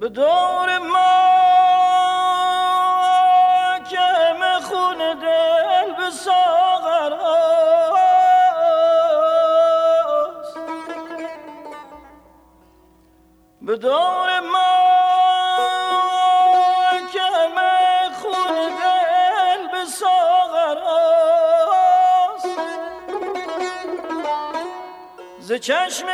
به دور ما که خون دل به ساغر به دور ما که خون دل به ساغر ز چشم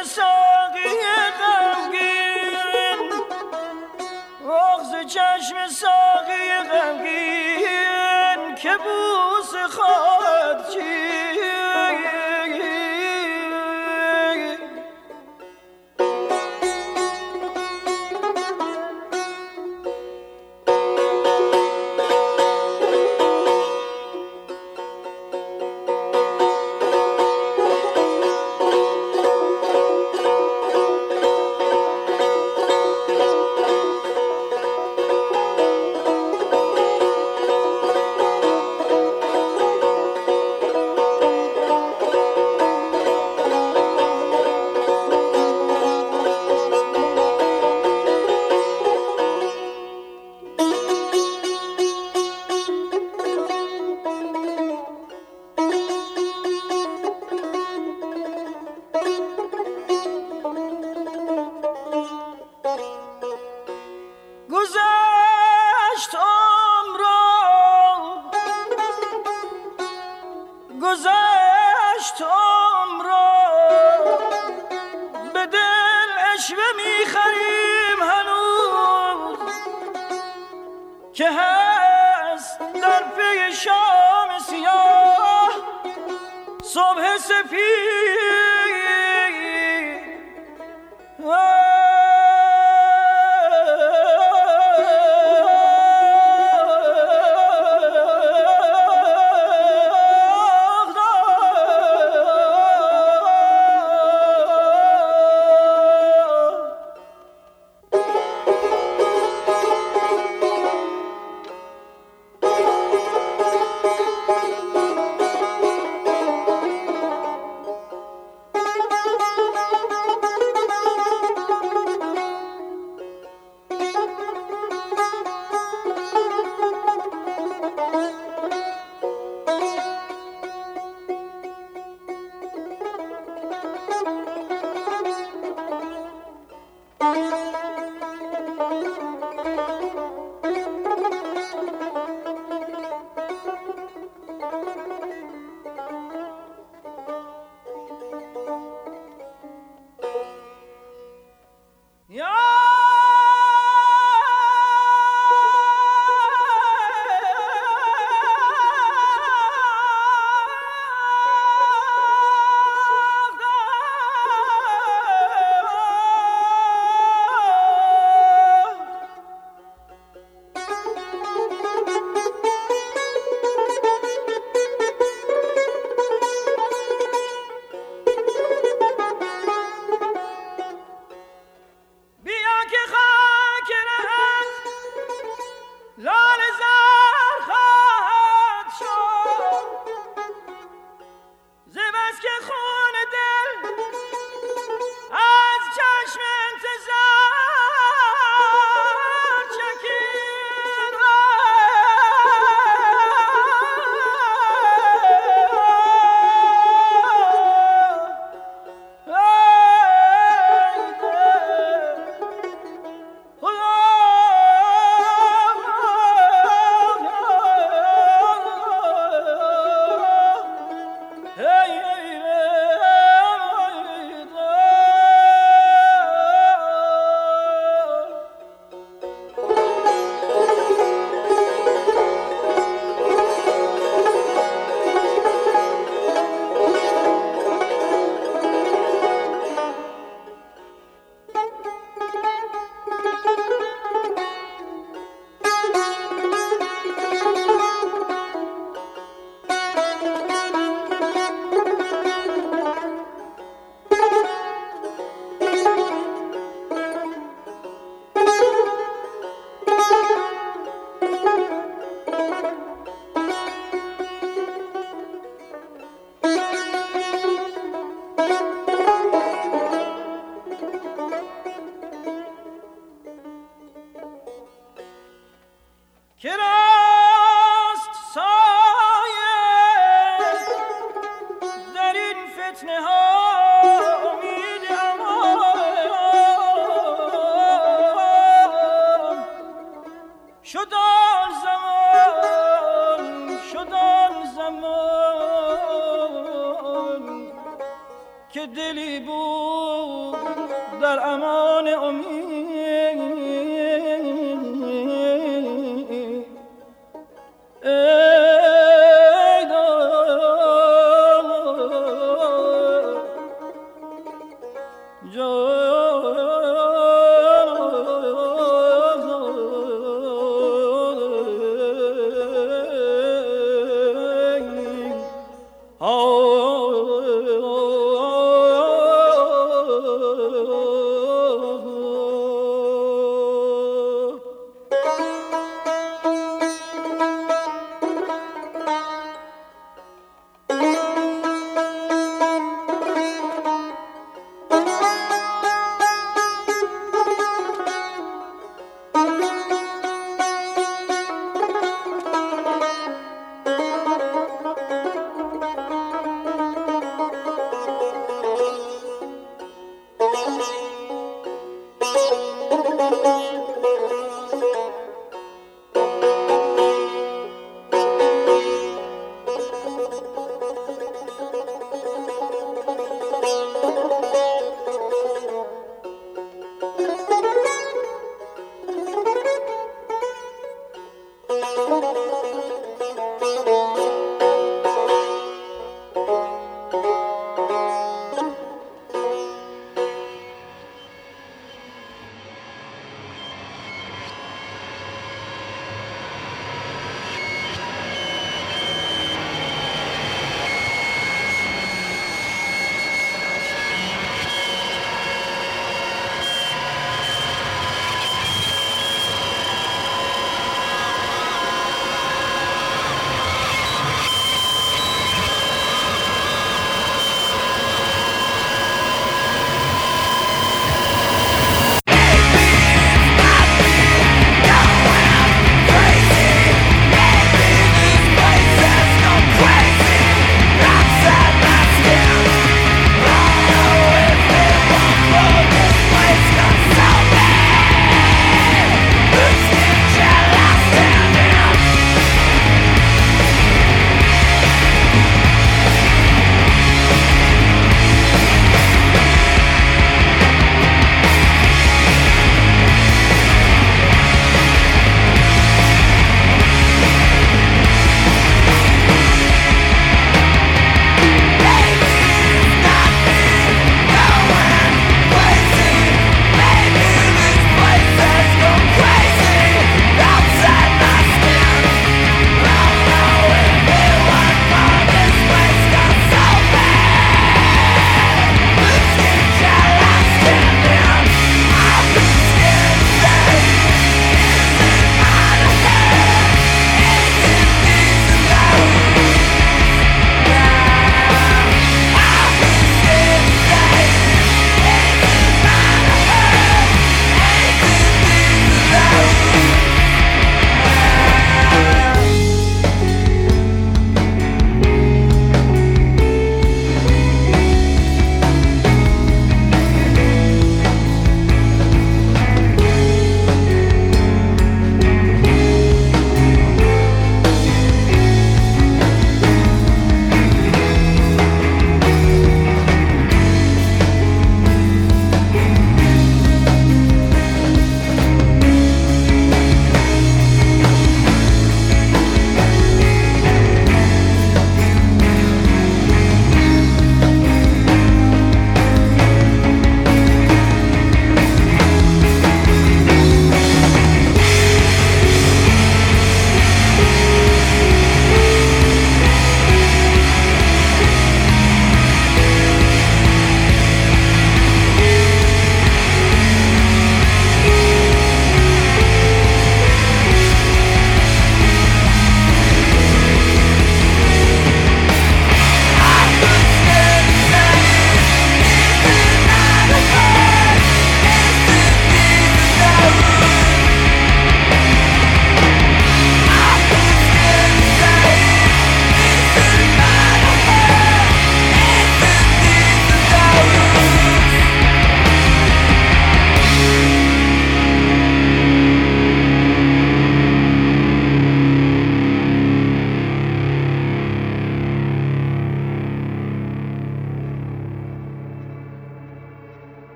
زمان شد آن زمان که دلی بود در امان امید.